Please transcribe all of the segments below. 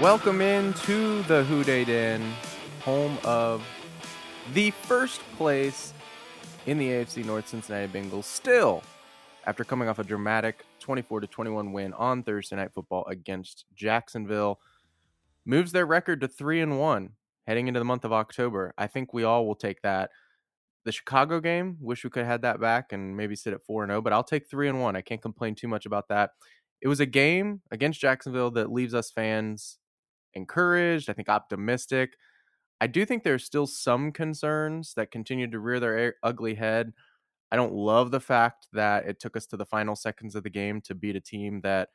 Welcome into the Who Den, home of the first place in the AFC North Cincinnati Bengals. Still, after coming off a dramatic 24 to 21 win on Thursday Night Football against Jacksonville, moves their record to three and one heading into the month of October. I think we all will take that. The Chicago game, wish we could have had that back and maybe sit at four and zero, but I'll take three and one. I can't complain too much about that. It was a game against Jacksonville that leaves us fans encouraged. I think optimistic. I do think there's still some concerns that continue to rear their ugly head. I don't love the fact that it took us to the final seconds of the game to beat a team that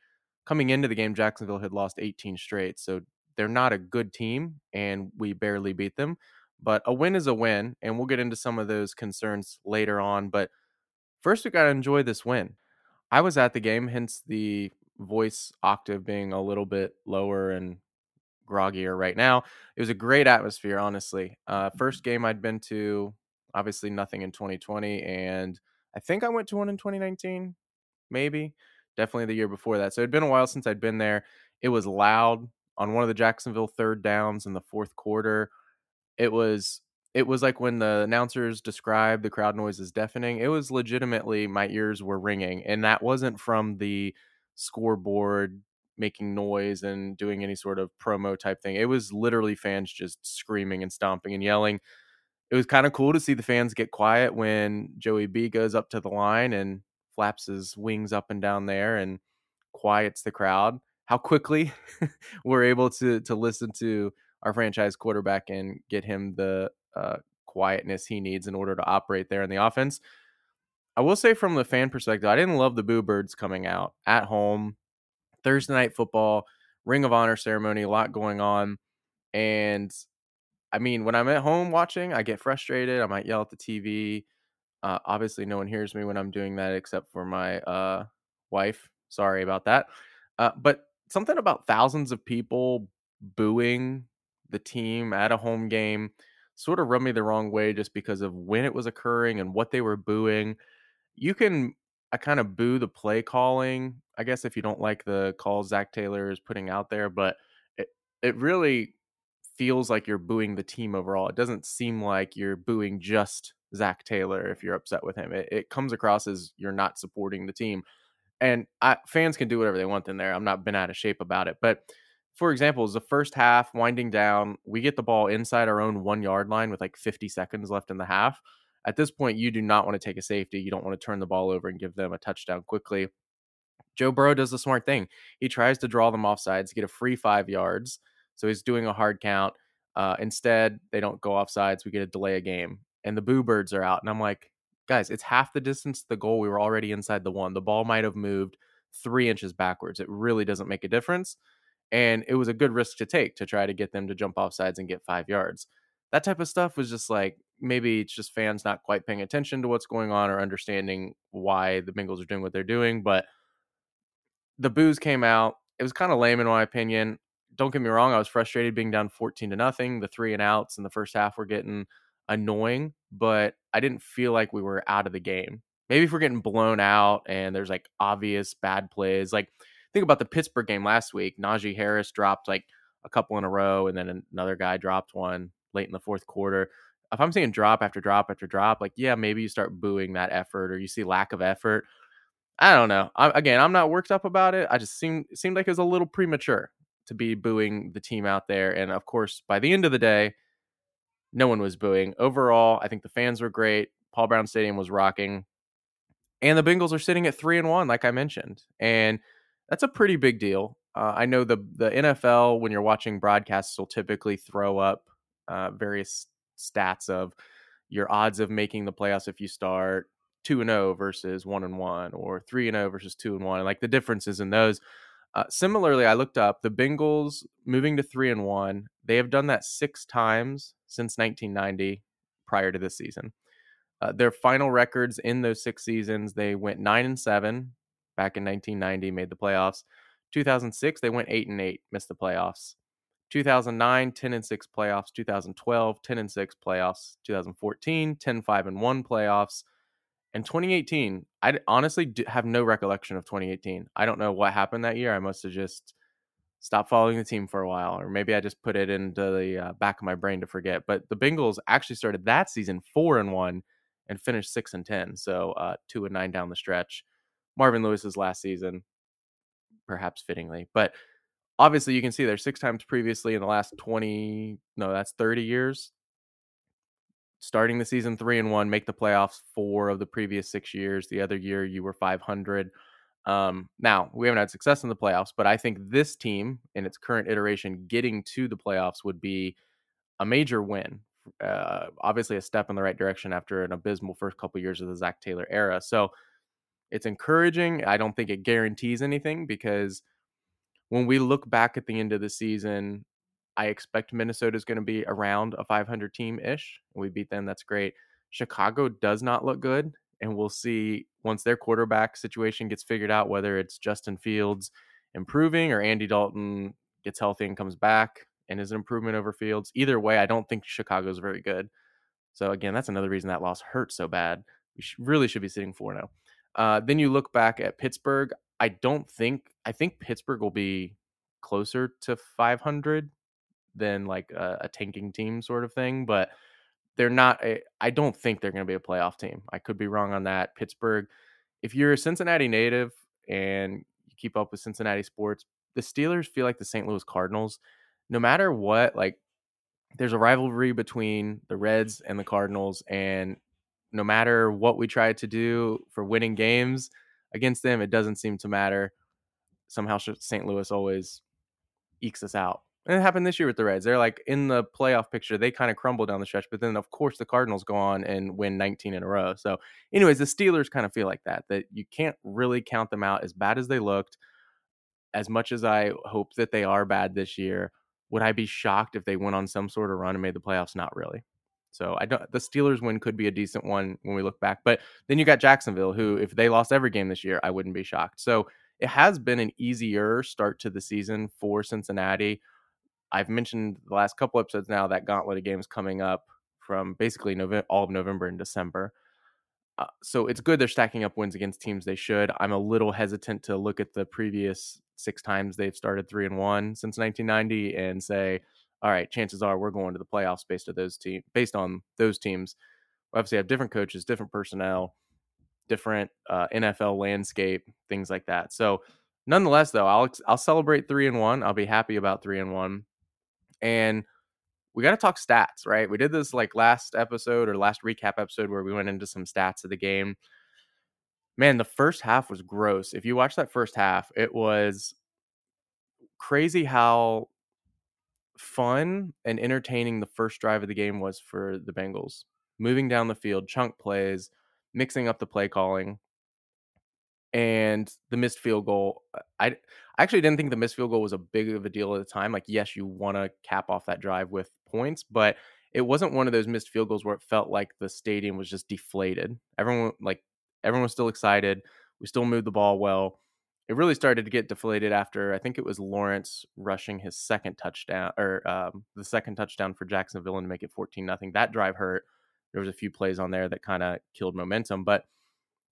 coming into the game, Jacksonville had lost 18 straight. So they're not a good team, and we barely beat them. But a win is a win, and we'll get into some of those concerns later on. But first, we got to enjoy this win. I was at the game, hence the voice octave being a little bit lower and groggier right now. It was a great atmosphere, honestly. Uh, first game I'd been to, obviously nothing in 2020, and I think I went to one in 2019, maybe. Definitely the year before that. So it'd been a while since I'd been there. It was loud on one of the Jacksonville third downs in the fourth quarter. It was it was like when the announcers described the crowd noise as deafening. It was legitimately my ears were ringing, and that wasn't from the scoreboard making noise and doing any sort of promo type thing. It was literally fans just screaming and stomping and yelling. It was kind of cool to see the fans get quiet when Joey B goes up to the line and flaps his wings up and down there and quiets the crowd. How quickly we're able to to listen to our franchise quarterback and get him the uh, quietness he needs in order to operate there in the offense. I will say from the fan perspective, I didn't love the Boo Birds coming out at home Thursday night football, Ring of Honor ceremony, a lot going on. And I mean, when I'm at home watching, I get frustrated. I might yell at the TV. Uh, obviously, no one hears me when I'm doing that except for my uh, wife. Sorry about that. Uh, but something about thousands of people booing the team at a home game sort of rubbed me the wrong way just because of when it was occurring and what they were booing. You can I kind of boo the play calling. I guess if you don't like the calls Zac Taylor is putting out there, but it it really feels like you're booing the team overall. It doesn't seem like you're booing just Zac Taylor if you're upset with him. It, it comes across as you're not supporting the team. And I, fans can do whatever they want in there. I'm not been out of shape about it. But for example, is the first half winding down, we get the ball inside our own one yard line with like 50 seconds left in the half. At this point, you do not want to take a safety. You don't want to turn the ball over and give them a touchdown quickly. Joe Burrow does the smart thing. He tries to draw them off sides, get a free five yards. So he's doing a hard count. Uh, instead, they don't go off sides. We get a delay a game. And the Boo Birds are out. And I'm like, guys, it's half the distance to the goal. We were already inside the one. The ball might have moved three inches backwards. It really doesn't make a difference. And it was a good risk to take to try to get them to jump off sides and get five yards. That type of stuff was just like, maybe it's just fans not quite paying attention to what's going on or understanding why the Bengals are doing what they're doing. But the booze came out. It was kind of lame in my opinion. Don't get me wrong, I was frustrated being down 14 to nothing. The three and outs in the first half were getting annoying, but I didn't feel like we were out of the game. Maybe if we're getting blown out and there's like obvious bad plays, like think about the Pittsburgh game last week. Najee Harris dropped like a couple in a row, and then another guy dropped one late in the fourth quarter if I'm seeing drop after drop after drop, like yeah, maybe you start booing that effort or you see lack of effort. I don't know. I, again, I'm not worked up about it. I just seemed seemed like it was a little premature to be booing the team out there. And of course, by the end of the day, no one was booing. Overall, I think the fans were great. Paul Brown Stadium was rocking, and the Bengals are sitting at three and one, like I mentioned, and that's a pretty big deal. Uh, I know the the NFL when you're watching broadcasts will typically throw up uh, various stats of your odds of making the playoffs if you start 2 and 0 versus 1 and 1 or 3 and 0 versus 2 and 1 like the differences in those uh, similarly i looked up the bengals moving to 3 and 1 they have done that 6 times since 1990 prior to this season. Uh, their final records in those 6 seasons they went 9 and 7 back in 1990 made the playoffs. 2006 they went 8 and 8 missed the playoffs. 2009, 10 and 6 playoffs, 2012, 10 and 6 playoffs, 2014, 10 5 and 1 playoffs, and 2018. I honestly have no recollection of 2018. I don't know what happened that year. I must have just stopped following the team for a while, or maybe I just put it into the uh, back of my brain to forget. But the Bengals actually started that season 4 and 1 and finished 6 and 10. So uh, 2 and 9 down the stretch. Marvin Lewis's last season, perhaps fittingly. But obviously you can see there six times previously in the last 20 no that's 30 years starting the season three and one make the playoffs four of the previous six years the other year you were 500 um, now we haven't had success in the playoffs but i think this team in its current iteration getting to the playoffs would be a major win uh, obviously a step in the right direction after an abysmal first couple years of the Zac taylor era. So it's encouraging. I don't think it guarantees anything because when we look back at the end of the season, I expect Minnesota is going to be around a 500 team ish. We beat them. That's great. Chicago does not look good. And we'll see once their quarterback situation gets figured out, whether it's Justin Fields improving or Andy Dalton gets healthy and comes back and is an improvement over Fields. Either way, I don't think Chicago's very good. So, again, that's another reason that loss hurt so bad. We really should be sitting 4 0. Uh, then you look back at Pittsburgh. I don't think I think Pittsburgh will be closer to 500 than like a, a tanking team sort of thing, but they're not. A, I don't think they're going to be a playoff team. I could be wrong on that. Pittsburgh, if you're a Cincinnati native and you keep up with Cincinnati sports, the Steelers feel like the St. Louis Cardinals. No matter what, like there's a rivalry between the mm-hmm. Reds and the Cardinals, and no matter what we try to do for winning games, against them, it doesn't seem to matter. Somehow St. Louis always ekes us out. And it happened this year with the Reds. They're like in the playoff picture, they kind of crumble down the stretch, but then of course the Cardinals go on and win 19 in a row. So, anyways, the Steelers kind of feel like that, that you can't really count them out as bad as they looked. As much as I hope that they are bad this year, would I be shocked if they went on some sort of run and made the playoffs? Not really. So I don't. The Steelers win could be a decent one when we look back. But then you got Jacksonville, who if they lost every game this year, I wouldn't be shocked. So it has been an easier start to the season for Cincinnati. I've mentioned the last couple episodes now that gauntlet of games coming up from basically November, all of November and December. Uh, so it's good they're stacking up wins against teams they should. I'm a little hesitant to look at the previous six times they've started three and one since 1990 and say, all right, chances are we're going to the playoffs based on those team based on those teams. Obviously have different coaches, different personnel, different uh, NFL landscape, things like that. So, nonetheless, though, I'll I'll celebrate three and one. I'll be happy about three and one, and we got to talk stats, right? We did this like last episode or last recap episode where we went into some stats of the game. Man, the first half was gross. If you watch that first half, it was crazy how fun and entertaining the first drive of the game was for the Bengals. Moving down the field, chunk plays, mixing up the play calling, and the missed field goal. I, I actually didn't think the missed field goal was a big of a deal at the time. Like, yes, you want to cap off that drive with points, but it wasn't one of those missed field goals where it felt like the stadium was just deflated. Everyone like everyone was still excited. We still moved the ball well it really started to get deflated after I think it was Lawrence rushing his second touchdown or um, the second touchdown for Jacksonville to make it 14 nothing. That drive hurt. There was a few plays on there that kind of killed momentum, but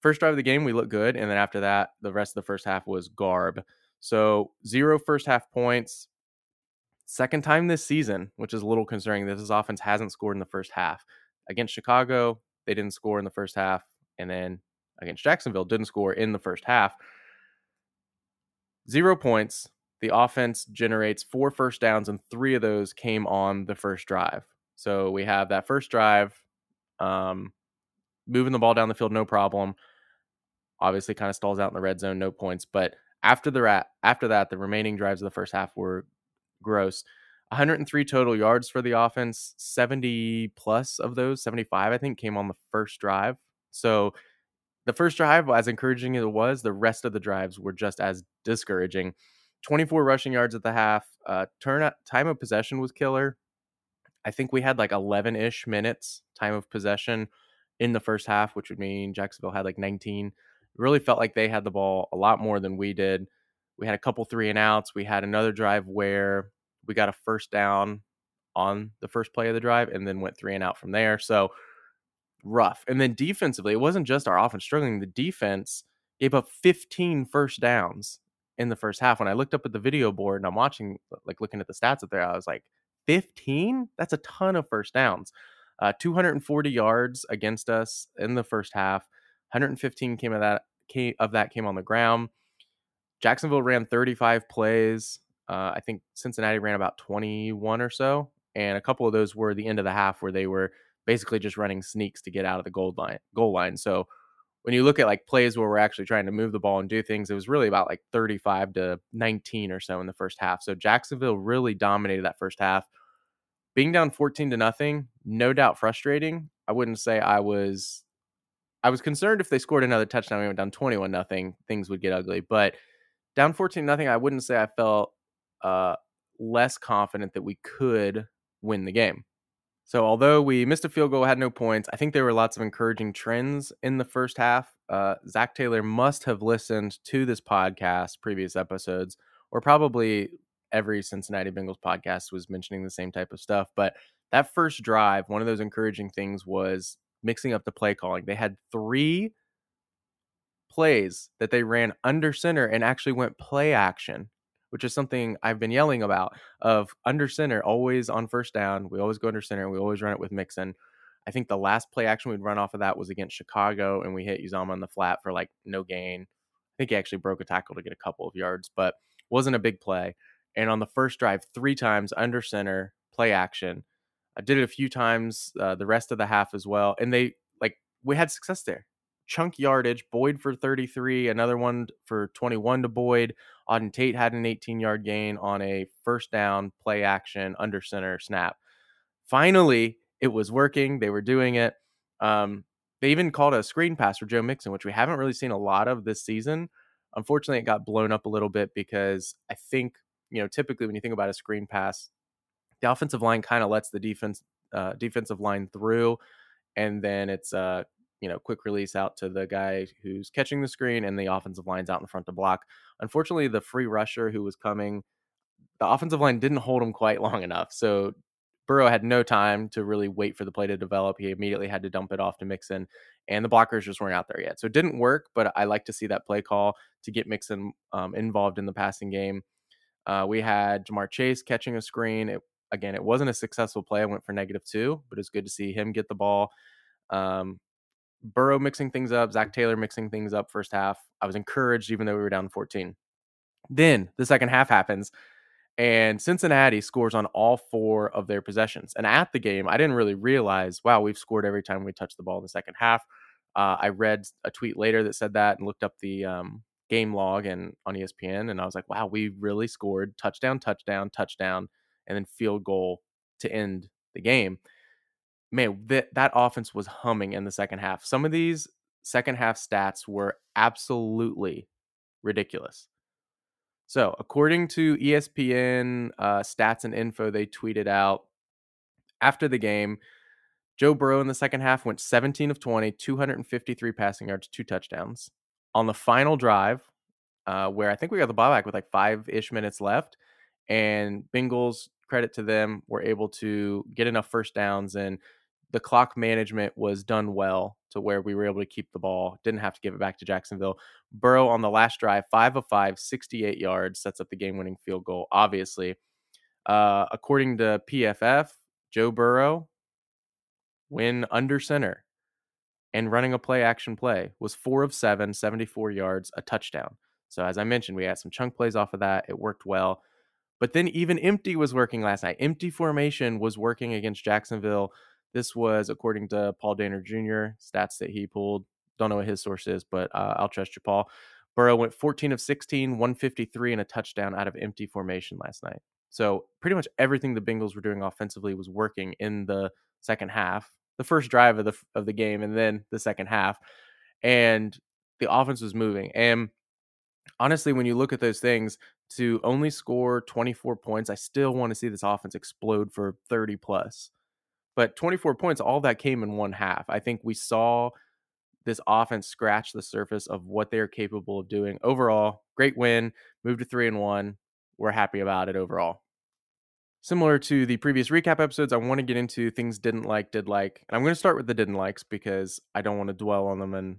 first drive of the game we looked good and then after that the rest of the first half was garb. So, zero first half points. Second time this season, which is a little concerning that this offense hasn't scored in the first half. Against Chicago, they didn't score in the first half and then against Jacksonville didn't score in the first half zero points. The offense generates four first downs, and three of those came on the first drive. So we have that first drive, um, moving the ball down the field, no problem. Obviously, kind of stalls out in the red zone, no points. But after the rat, after that, the remaining drives of the first half were gross. 103 total yards for the offense. 70 plus of those, 75 I think, came on the first drive. So the first drive, as encouraging as it was, the rest of the drives were just as discouraging. 24 rushing yards at the half. Uh, turn time of possession was killer. I think we had like 11 ish minutes time of possession in the first half, which would mean Jacksonville had like 19. Really felt like they had the ball a lot more than we did. We had a couple three and outs. We had another drive where we got a first down on the first play of the drive and then went three and out from there. So rough. And then defensively, it wasn't just our offense struggling. The defense gave up 15 first downs in the first half. When I looked up at the video board and I'm watching, like looking at the stats up there, I was like, 15? That's a ton of first downs. Uh, 240 yards against us in the first half. 115 came of that came, of that came on the ground. Jacksonville ran 35 plays. Uh, I think Cincinnati ran about 21 or so, and a couple of those were the end of the half where they were basically just running sneaks to get out of the goal line. Goal line. So when you look at like plays where we're actually trying to move the ball and do things, it was really about like 35 to 19 or so in the first half. So Jacksonville really dominated that first half. Being down 14 to nothing, no doubt frustrating. I wouldn't say I was I was concerned if they scored another touchdown, we went down 21 nothing, things would get ugly. But down 14 nothing, I wouldn't say I felt uh, less confident that we could win the game. So although we missed a field goal, had no points, I think there were lots of encouraging trends in the first half. Uh, Zac Taylor must have listened to this podcast, previous episodes, or probably every Cincinnati Bengals podcast was mentioning the same type of stuff. But that first drive, one of those encouraging things was mixing up the play calling. They had three plays that they ran under center and actually went play action which is something I've been yelling about of under center, always on first down. We always go under center we always run it with Mixon. I think the last play action we'd run off of that was against Chicago and we hit Uzomah on the flat for like no gain. I think he actually broke a tackle to get a couple of yards, but wasn't a big play. And on the first drive, three times under center, play action. I did it a few times uh, the rest of the half as well. And they like we had success there chunk yardage. Boyd for 33, another one for 21 to Boyd. Auden Tate had an 18 yard gain on a first down play action under center snap. Finally, it was working. They were doing it. Um, they even called a screen pass for Joe Mixon, which we haven't really seen a lot of this season. Unfortunately, it got blown up a little bit because I think, you know, typically when you think about a screen pass, the offensive line kind of lets the defense uh, defensive line through, and then it's uh, you know, quick release out to the guy who's catching the screen and the offensive line's out in front to block. Unfortunately, the free rusher who was coming, the offensive line didn't hold him quite long enough. So Burrow had no time to really wait for the play to develop. He immediately had to dump it off to Mixon, and the blockers just weren't out there yet. So it didn't work, but I like to see that play call to get Mixon um, involved in the passing game. Uh, we had Ja'Marr Chase catching a screen. It, again, it wasn't a successful play. I went for negative two, but it's good to see him get the ball. Um, Burrow mixing things up, Zac Taylor mixing things up first half. I was encouraged even though we were down 14. Then the second half happens and Cincinnati scores on all four of their possessions. And at the game, I didn't really realize, wow, we've scored every time we touch the ball in the second half. Uh, I read a tweet later that said that and looked up the um, game log and on ESPN, and I was like, wow, we really scored touchdown, touchdown, touchdown, and then field goal to end the game man, that that offense was humming in the second half. Some of these second half stats were absolutely ridiculous. So, according to ESPN uh, stats and info, they tweeted out after the game, Joe Burrow in the second half went 17 of 20, 253 passing yards, two touchdowns. On the final drive, uh, where I think we got the ball back with like five ish minutes left, and Bengals, credit to them, we were able to get enough first downs and the clock management was done well to where we were able to keep the ball, didn't have to give it back to Jacksonville. Burrow on the last drive, five of five, 68 yards, sets up the game winning field goal, obviously. Uh, according to PFF, Joe Burrow, win under center and running a play action play, was four of seven, 74 yards, a touchdown. So, as I mentioned, we had some chunk plays off of that. It worked well. But then even empty was working last night. Empty formation was working against Jacksonville this was according to Paul Dehner Jr. stats that he pulled. Don't know what his source is, but uh, I'll trust you, Paul. Burrow went 14 of 16, 153, and a touchdown out of empty formation last night. So pretty much everything the Bengals were doing offensively was working in the second half, the first drive of the of the game, and then the second half, and the offense was moving. And honestly, when you look at those things, to only score 24 points, I still want to see this offense explode for 30 plus. But 24 points, all that came in one half. I think we saw this offense scratch the surface of what they're capable of doing. Overall, great win, moved to three and one. We're happy about it overall. Similar to the previous recap episodes, I want to get into things didn't like, did like. And I'm going to start with the didn't likes because I don't want to dwell on them and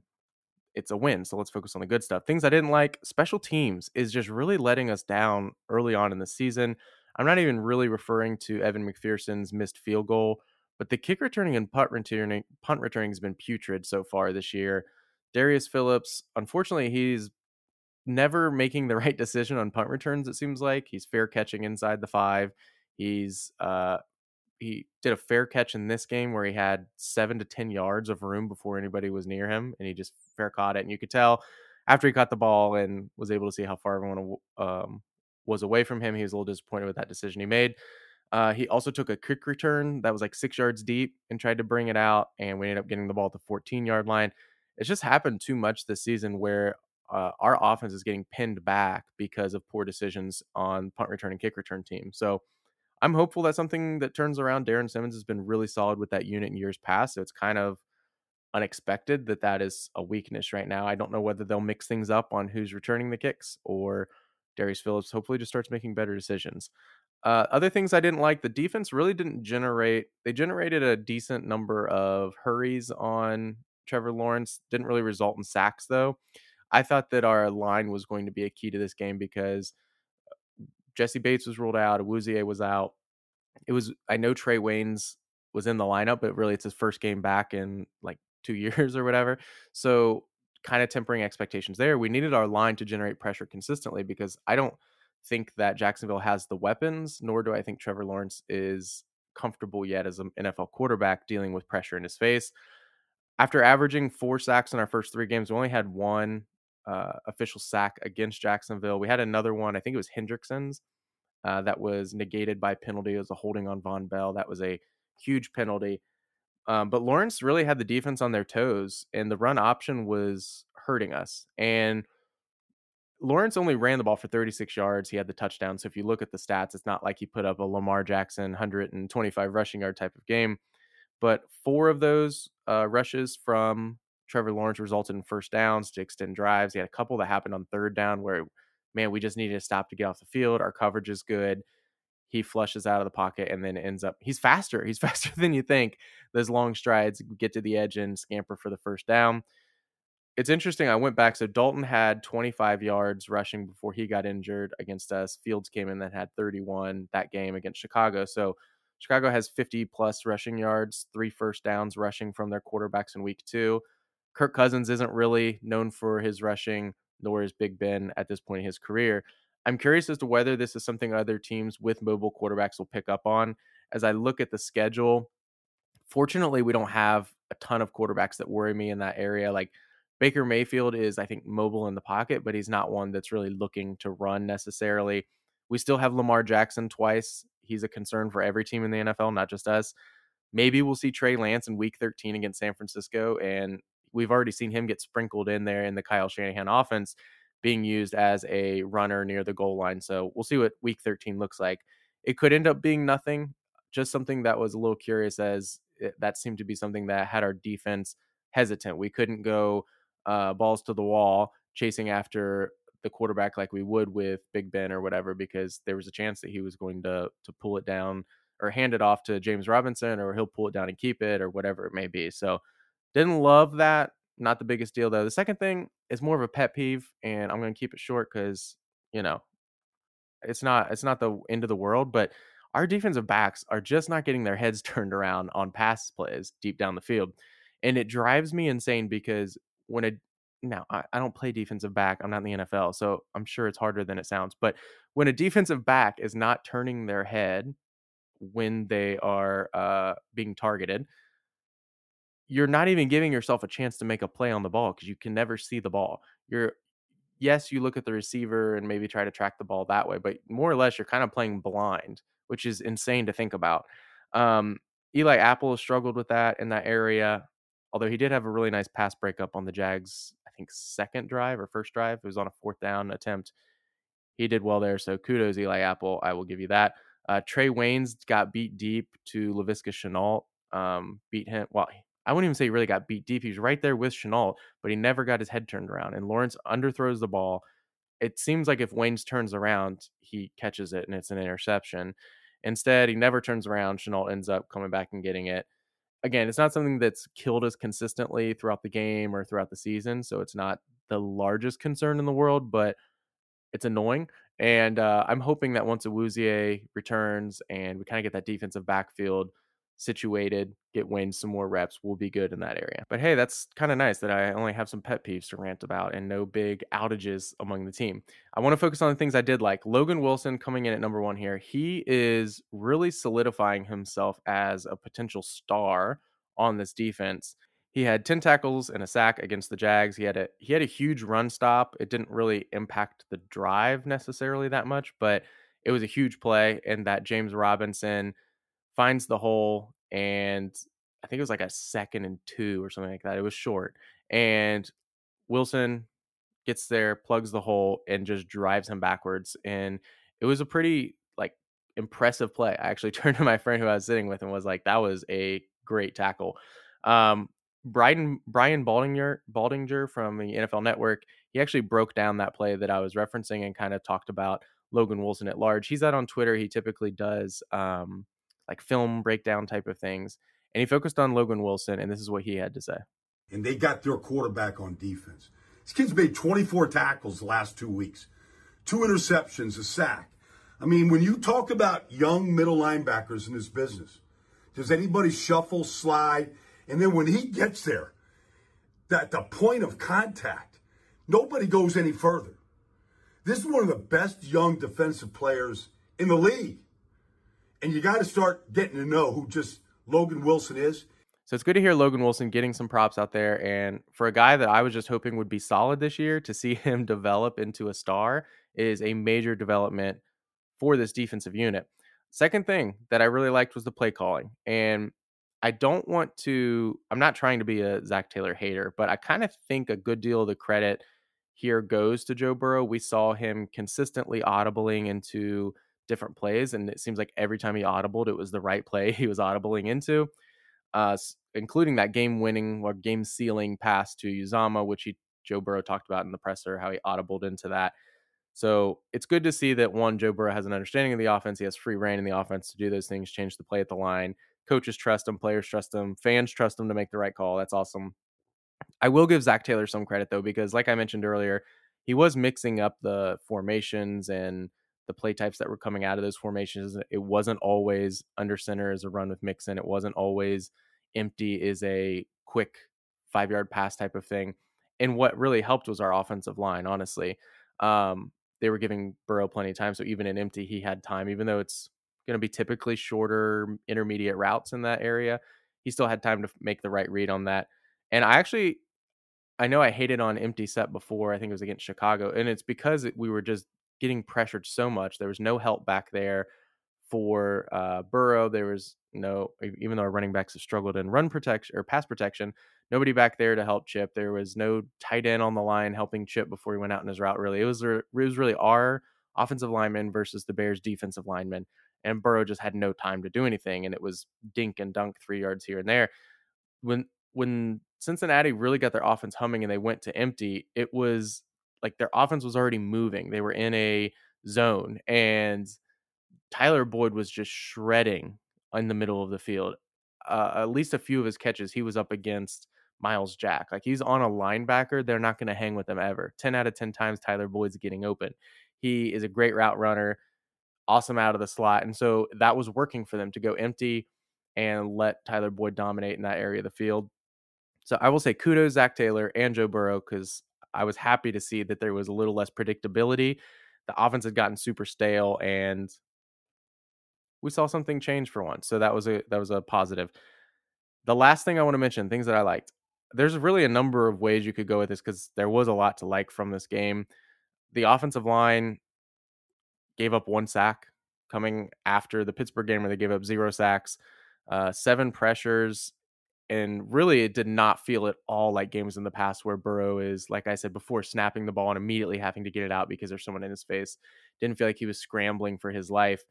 it's a win. So let's focus on the good stuff. Things I didn't like, special teams is just really letting us down early on in the season. I'm not even really referring to Evan McPherson's missed field goal, but the kick returning and punt returning punt returning has been putrid so far this year. Darius Phillips, unfortunately, he's never making the right decision on punt returns, it seems like. He's fair catching inside the five. He's uh he did a fair catch in this game where he had seven to ten yards of room before anybody was near him, and he just fair caught it. And you could tell after he caught the ball and was able to see how far everyone um, was away from him, he was a little disappointed with that decision he made. Uh, he also took a kick return that was like six yards deep and tried to bring it out, and we ended up getting the ball at the 14 yard line. It's just happened too much this season where uh, our offense is getting pinned back because of poor decisions on punt return and kick return team. So I'm hopeful that something that turns around. Darrin Simmons has been really solid with that unit in years past. So it's kind of unexpected that that is a weakness right now. I don't know whether they'll mix things up on who's returning the kicks or Darius Phillips hopefully just starts making better decisions. Uh, other things I didn't like, the defense really didn't generate. They generated a decent number of hurries on Trevor Lawrence. Didn't really result in sacks though. I thought that our line was going to be a key to this game because Jessie Bates was ruled out. Awuzie was out. It was I know Trae Waynes was in the lineup, but really it's his first game back in like two years or whatever. So kind of tempering expectations there. We needed our line to generate pressure consistently because I don't think that Jacksonville has the weapons, nor do I think Trevor Lawrence is comfortable yet as an NFL quarterback dealing with pressure in his face. After averaging four sacks in our first three games, we only had one uh, official sack against Jacksonville. We had another one, I think it was Hendrickson's, uh, that was negated by penalty. It was a holding on Vonn Bell. That was a huge penalty. Um, but Lawrence really had the defense on their toes, and the run option was hurting us. And Lawrence only ran the ball for 36 yards. He had the touchdown. So if you look at the stats, it's not like he put up a Lamar Jackson 125 rushing yard type of game. But four of those uh, rushes from Trevor Lawrence resulted in first downs to extend drives. He had a couple that happened on third down where, man, we just needed to stop to get off the field. Our coverage is good. He flushes out of the pocket and then ends up, he's faster. He's faster than you think. Those long strides get to the edge and scamper for the first down. It's interesting. I went back. So Dalton had 25 yards rushing before he got injured against us. Fields came in that had 31 that game against Chicago. So Chicago has 50 plus rushing yards, three first downs rushing from their quarterbacks in week two. Kirk Cousins isn't really known for his rushing, nor is Big Ben at this point in his career. I'm curious as to whether this is something other teams with mobile quarterbacks will pick up on. As I look at the schedule, fortunately, we don't have a ton of quarterbacks that worry me in that area. Like Baker Mayfield is, I think, mobile in the pocket, but he's not one that's really looking to run necessarily. We still have Lamar Jackson twice. He's a concern for every team in the NFL, not just us. Maybe we'll see Trey Lance in week 13 against San Francisco, and we've already seen him get sprinkled in there in the Kyle Shanahan offense, being used as a runner near the goal line. So we'll see what week 13 looks like. It could end up being nothing, just something that was a little curious as it, that seemed to be something that had our defense hesitant. We couldn't go uh, balls to the wall chasing after the quarterback like we would with Big Ben or whatever because there was a chance that he was going to to pull it down or hand it off to James Robinson or he'll pull it down and keep it or whatever it may be. So didn't love that. Not the biggest deal though. The second thing is more of a pet peeve, and I'm going to keep it short because you know it's not it's not the end of the world, but our defensive backs are just not getting their heads turned around on pass plays deep down the field, and it drives me insane because when a now I, I don't play defensive back, I'm not in the NFL, so I'm sure it's harder than it sounds. But when a defensive back is not turning their head when they are uh, being targeted, you're not even giving yourself a chance to make a play on the ball because you can never see the ball. You're yes, you look at the receiver and maybe try to track the ball that way, but more or less you're kind of playing blind, which is insane to think about. Um, Eli Apple has struggled with that in that area, although he did have a really nice pass breakup on the Jags, I think second drive or first drive. It was on a fourth down attempt. He did well there, so kudos Eli Apple. I will give you that. Uh, Trae Waynes got beat deep to Laviska Shenault. Um, beat him. Well, I wouldn't even say he really got beat deep. He was right there with Shenault, but he never got his head turned around. And Lawrence underthrows the ball. It seems like if Waynes turns around, he catches it and it's an interception. Instead, he never turns around. Shenault ends up coming back and getting it. Again, it's not something that's killed us consistently throughout the game or throughout the season, so it's not the largest concern in the world, but it's annoying. And uh, I'm hoping that once Awuzie returns and we kind of get that defensive backfield situated, get Wayne some more reps, we'll be good in that area. But hey, that's kind of nice that I only have some pet peeves to rant about and no big outages among the team. I want to focus on the things I did like. Logan Wilson coming in at number one here. He is really solidifying himself as a potential star on this defense. He had 10 tackles and a sack against the Jags. He had a he had a huge run stop. It didn't really impact the drive necessarily that much, but it was a huge play and that James Robinson finds the hole and I think it was like a second and two or something like that. It was short. And Wilson gets there, plugs the hole, and just drives him backwards. And it was a pretty like impressive play. I actually turned to my friend who I was sitting with and was like, that was a great tackle. Um, Brian Brian Baldinger Baldinger from the NFL Network, he actually broke down that play that I was referencing and kind of talked about Logan Wilson at large. He's out on Twitter. He typically does um, like film breakdown type of things, and he focused on Logan Wilson, and this is what he had to say. And they got their quarterback on defense. This kid's made 24 tackles the last two weeks, two interceptions, a sack. I mean, when you talk about young middle linebackers in this business, does anybody shuffle, slide? And then when he gets there, that the point of contact, nobody goes any further. This is one of the best young defensive players in the league. And you got to start getting to know who just Logan Wilson is. So it's good to hear Logan Wilson getting some props out there. And for a guy that I was just hoping would be solid this year, to see him develop into a star is a major development for this defensive unit. Second thing that I really liked was the play calling. And I don't want to, I'm not trying to be a Zac Taylor hater, but I kind of think a good deal of the credit here goes to Joe Burrow. We saw him consistently audibling into different plays, and it seems like every time he audibled, it was the right play he was audibling into, uh, including that game winning or game sealing pass to Uzomah, which he Joe Burrow talked about in the presser, how he audibled into that. So it's good to see that one, Joe Burrow has an understanding of the offense. He has free reign in the offense to do those things, change the play at the line, coaches trust him, players trust him, fans trust him to make the right call. That's awesome. I will give Zac Taylor some credit though, because like I mentioned earlier, he was mixing up the formations and the play types that were coming out of those formations. It wasn't always under center as a run with Mixon. It wasn't always empty is a quick five yard pass type of thing. And what really helped was our offensive line, honestly. Um, they were giving Burrow plenty of time. So even in empty, he had time, even though it's going to be typically shorter intermediate routes in that area. He still had time to make the right read on that. And I actually, I know I hated on empty set before. I think it was against Chicago, and it's because we were just getting pressured so much. There was no help back there for uh, Burrow. There was no, even though our running backs have struggled in run protection or pass protection, nobody back there to help Chip. There was no tight end on the line helping Chip before he went out in his route. Really, it was it was really our offensive lineman versus the Bears' defensive lineman and Burrow just had no time to do anything, and it was dink and dunk three yards here and there. When when Cincinnati really got their offense humming and they went to empty, it was like their offense was already moving. They were in a zone, and Tyler Boyd was just shredding in the middle of the field. Uh, at least a few of his catches, he was up against Myles Jack. Like he's on a linebacker, they're not going to hang with him ever. 10 out of 10 times, Tyler Boyd's getting open. He is a great route runner awesome out of the slot. And so that was working for them to go empty and let Tyler Boyd dominate in that area of the field. So I will say kudos Zac Taylor and Joe Burrow because I was happy to see that there was a little less predictability. The offense had gotten super stale and we saw something change for once. So that was a that was a positive. The last thing I want to mention, things that I liked. There's really a number of ways you could go with this because there was a lot to like from this game. The offensive line gave up one sack coming after the Pittsburgh game where they gave up zero sacks, uh, seven pressures. And really, it did not feel at all like games in the past where Burrow is, like I said before, snapping the ball and immediately having to get it out because there's someone in his face. Didn't feel like he was scrambling for his life.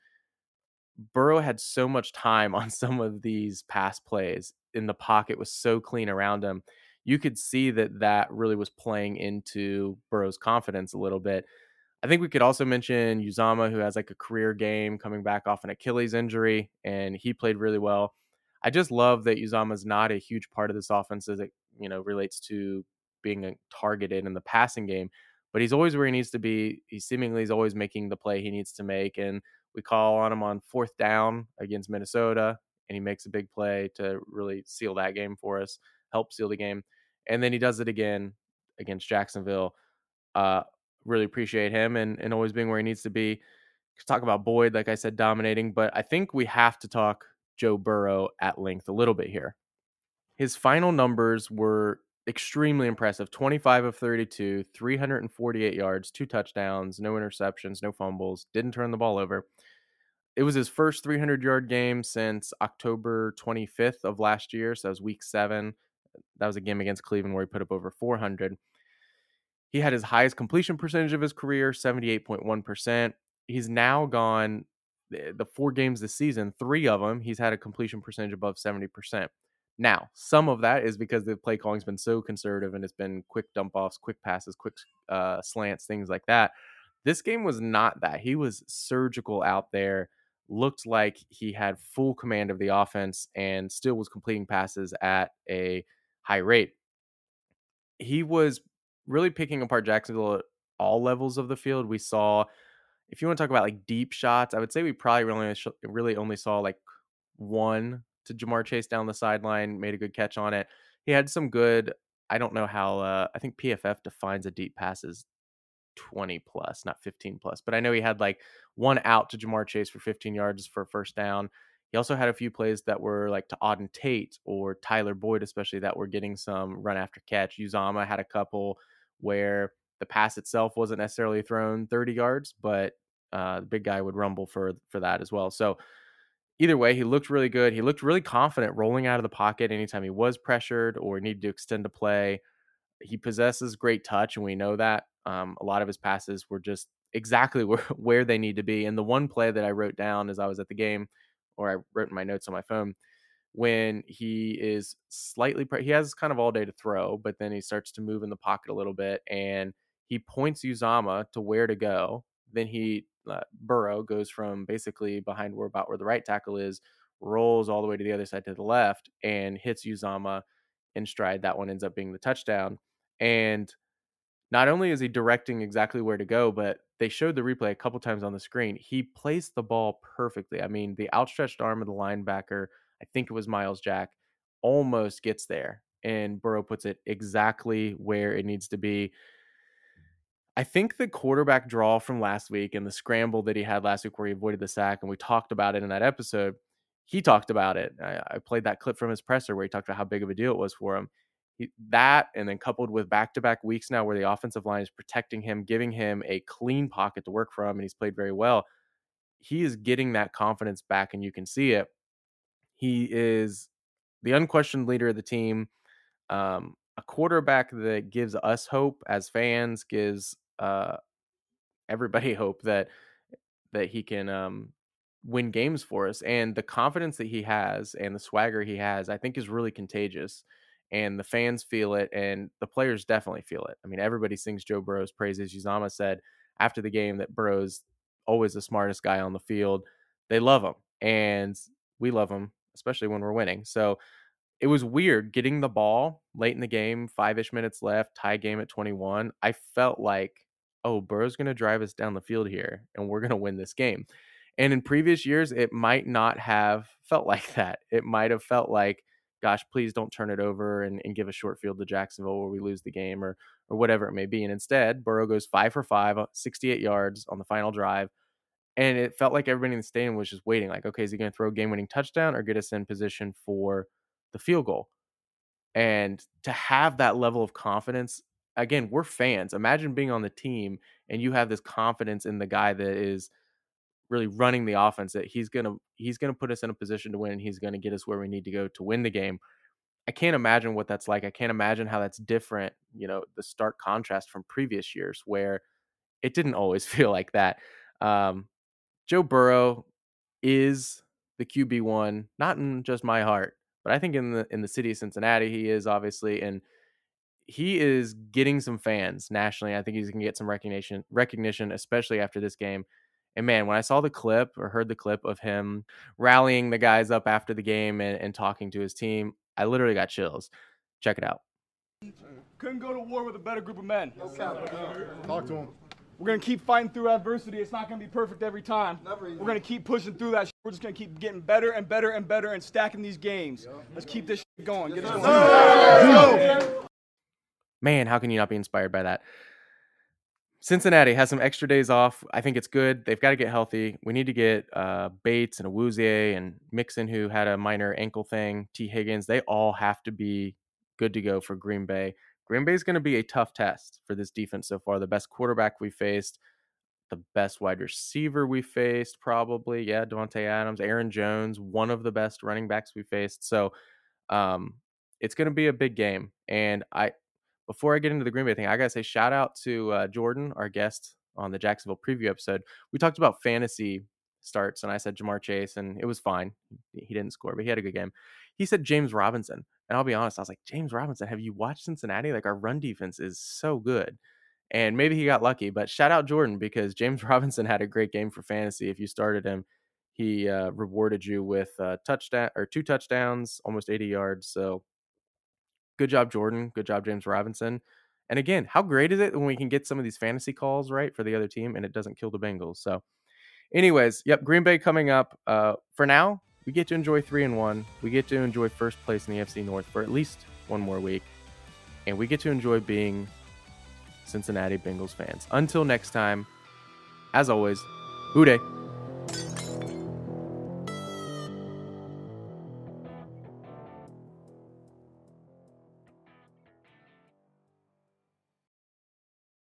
Burrow had so much time on some of these pass plays in the pocket was so clean around him. You could see that that really was playing into Burrow's confidence a little bit I think we could also mention Uzomah, who has like a career game coming back off an Achilles injury, and he played really well. I just love that Uzomah is not a huge part of this offense as it you know relates to being targeted in the passing game, but he's always where he needs to be. He seemingly is always making the play he needs to make, and we call on him on fourth down against Minnesota, and he makes a big play to really seal that game for us, help seal the game, and then he does it again against Jacksonville. Uh, really appreciate him and, and always being where he needs to be. Talk about Boyd, like I said, dominating, but I think we have to talk Joe Burrow at length a little bit here. His final numbers were extremely impressive 25 of 32, 348 yards, two touchdowns, no interceptions, no fumbles, didn't turn the ball over. It was his first 300 yard game since October 25th of last year. So that was week seven. That was a game against Cleveland where he put up over 400. He had his highest completion percentage of his career, 78.1%. He's now gone the four games this season, three of them, he's had a completion percentage above 70%. Now, some of that is because the play calling's been so conservative and it's been quick dump offs, quick passes, quick uh, slants, things like that. This game was not that. He was surgical out there, looked like he had full command of the offense and still was completing passes at a high rate. He was really picking apart Jacksonville at all levels of the field. We saw, if you want to talk about like deep shots, I would say we probably really really only saw like one to Ja'Marr Chase down the sideline, made a good catch on it. He had some good. I don't know how. Uh, I think PFF defines a deep pass as 20 plus, not 15 plus. But I know he had like one out to Ja'Marr Chase for 15 yards for first down. He also had a few plays that were like to Auden Tate or Tyler Boyd, especially that were getting some run after catch. Uzomah had a couple where the pass itself wasn't necessarily thrown 30 yards, but uh, the big guy would rumble for for that as well. So either way, he looked really good. He looked really confident rolling out of the pocket anytime he was pressured or needed to extend a play. He possesses great touch, and we know that. Um, a lot of his passes were just exactly where, where they need to be. And the one play that I wrote down as I was at the game, or I wrote in my notes on my phone, when he is slightly pre- he has kind of all day to throw, but then he starts to move in the pocket a little bit and he points Uzomah to where to go. Then he uh, Burrow goes from basically behind where about where the right tackle is, rolls all the way to the other side to the left and hits Uzomah in stride. That one ends up being the touchdown. And not only is he directing exactly where to go, but they showed the replay a couple times on the screen. He placed the ball perfectly. I mean, the outstretched arm of the linebacker I think it was Myles Jack, almost gets there. And Burrow puts it exactly where it needs to be. I think the quarterback draw from last week and the scramble that he had last week where he avoided the sack, and we talked about it in that episode. He talked about it. I, I played that clip from his presser where he talked about how big of a deal it was for him. He, that, and then coupled with back to back weeks now where the offensive line is protecting him, giving him a clean pocket to work from, and he's played very well. He is getting that confidence back, and you can see it. He is the unquestioned leader of the team, um, a quarterback that gives us hope as fans, gives uh, everybody hope that that he can um, win games for us. And the confidence that he has and the swagger he has, I think, is really contagious. And the fans feel it, and the players definitely feel it. I mean, everybody sings Joe Burrow's praises. Uzomah said after the game that Burrow's always the smartest guy on the field. They love him, and we love him especially when we're winning. So it was weird getting the ball late in the game, five ish minutes left, tie game at 21. I felt like, oh, Burrow's going to drive us down the field here and we're going to win this game. And in previous years, it might not have felt like that. It might have felt like, gosh, please don't turn it over and, and give a short field to Jacksonville where we lose the game or or whatever it may be. And instead, Burrow goes five for five, uh, 68 yards on the final drive, and it felt like everybody in the stadium was just waiting, like, okay, is he going to throw a game winning touchdown or get us in position for the field goal? And to have that level of confidence, again, we're fans. Imagine being on the team and you have this confidence in the guy that is really running the offense that he's gonna he's gonna put us in a position to win and he's gonna get us where we need to go to win the game. I can't imagine what that's like. I can't imagine how that's different, you know, the stark contrast from previous years where it didn't always feel like that. Um, Joe Burrow is the QB one, not in just my heart, but I think in the in the city of Cincinnati he is obviously, and he is getting some fans nationally. I think he's going to get some recognition, recognition, especially after this game. And man, when I saw the clip or heard the clip of him rallying the guys up after the game and, and talking to his team, I literally got chills. Check it out. Couldn't go to war with a better group of men. Talk to him. We're gonna keep fighting through adversity. It's not gonna be perfect every time. We're gonna keep pushing through that. We're just gonna keep getting better and better and better and stacking these games. Let's keep this going. Get us going. Man, how can you not be inspired by that? Cincinnati has some extra days off. I think it's good. They've got to get healthy. We need to get uh, Bates and Awuzie and Mixon, who had a minor ankle thing, T. Higgins. They all have to be good to go for Green Bay. Green Bay is going to be a tough test for this defense so far. The best quarterback we faced, the best wide receiver we faced, probably. Yeah, Davante Adams, Aaron Jones, one of the best running backs we faced. So um, it's going to be a big game. And I, before I get into the Green Bay thing, I got to say shout out to uh, Jordan, our guest on the Jacksonville preview episode. We talked about fantasy starts, and I said Ja'Marr Chase, and it was fine. He didn't score, but he had a good game. He said James Robinson. And I'll be honest, I was like, James Robinson, have you watched Cincinnati? Like our run defense is so good. And maybe he got lucky, but shout out Jordan because James Robinson had a great game for fantasy. If you started him, he uh, rewarded you with a touchdown or two touchdowns, almost 80 yards. So good job, Jordan. Good job, James Robinson. And again, how great is it when we can get some of these fantasy calls right for the other team and it doesn't kill the Bengals? So, anyways, yep, Green Bay coming up. Uh, for now, we get to enjoy three and one. We get to enjoy first place in the FC North for at least one more week, and we get to enjoy being Cincinnati Bengals fans. Until next time, as always, Hoo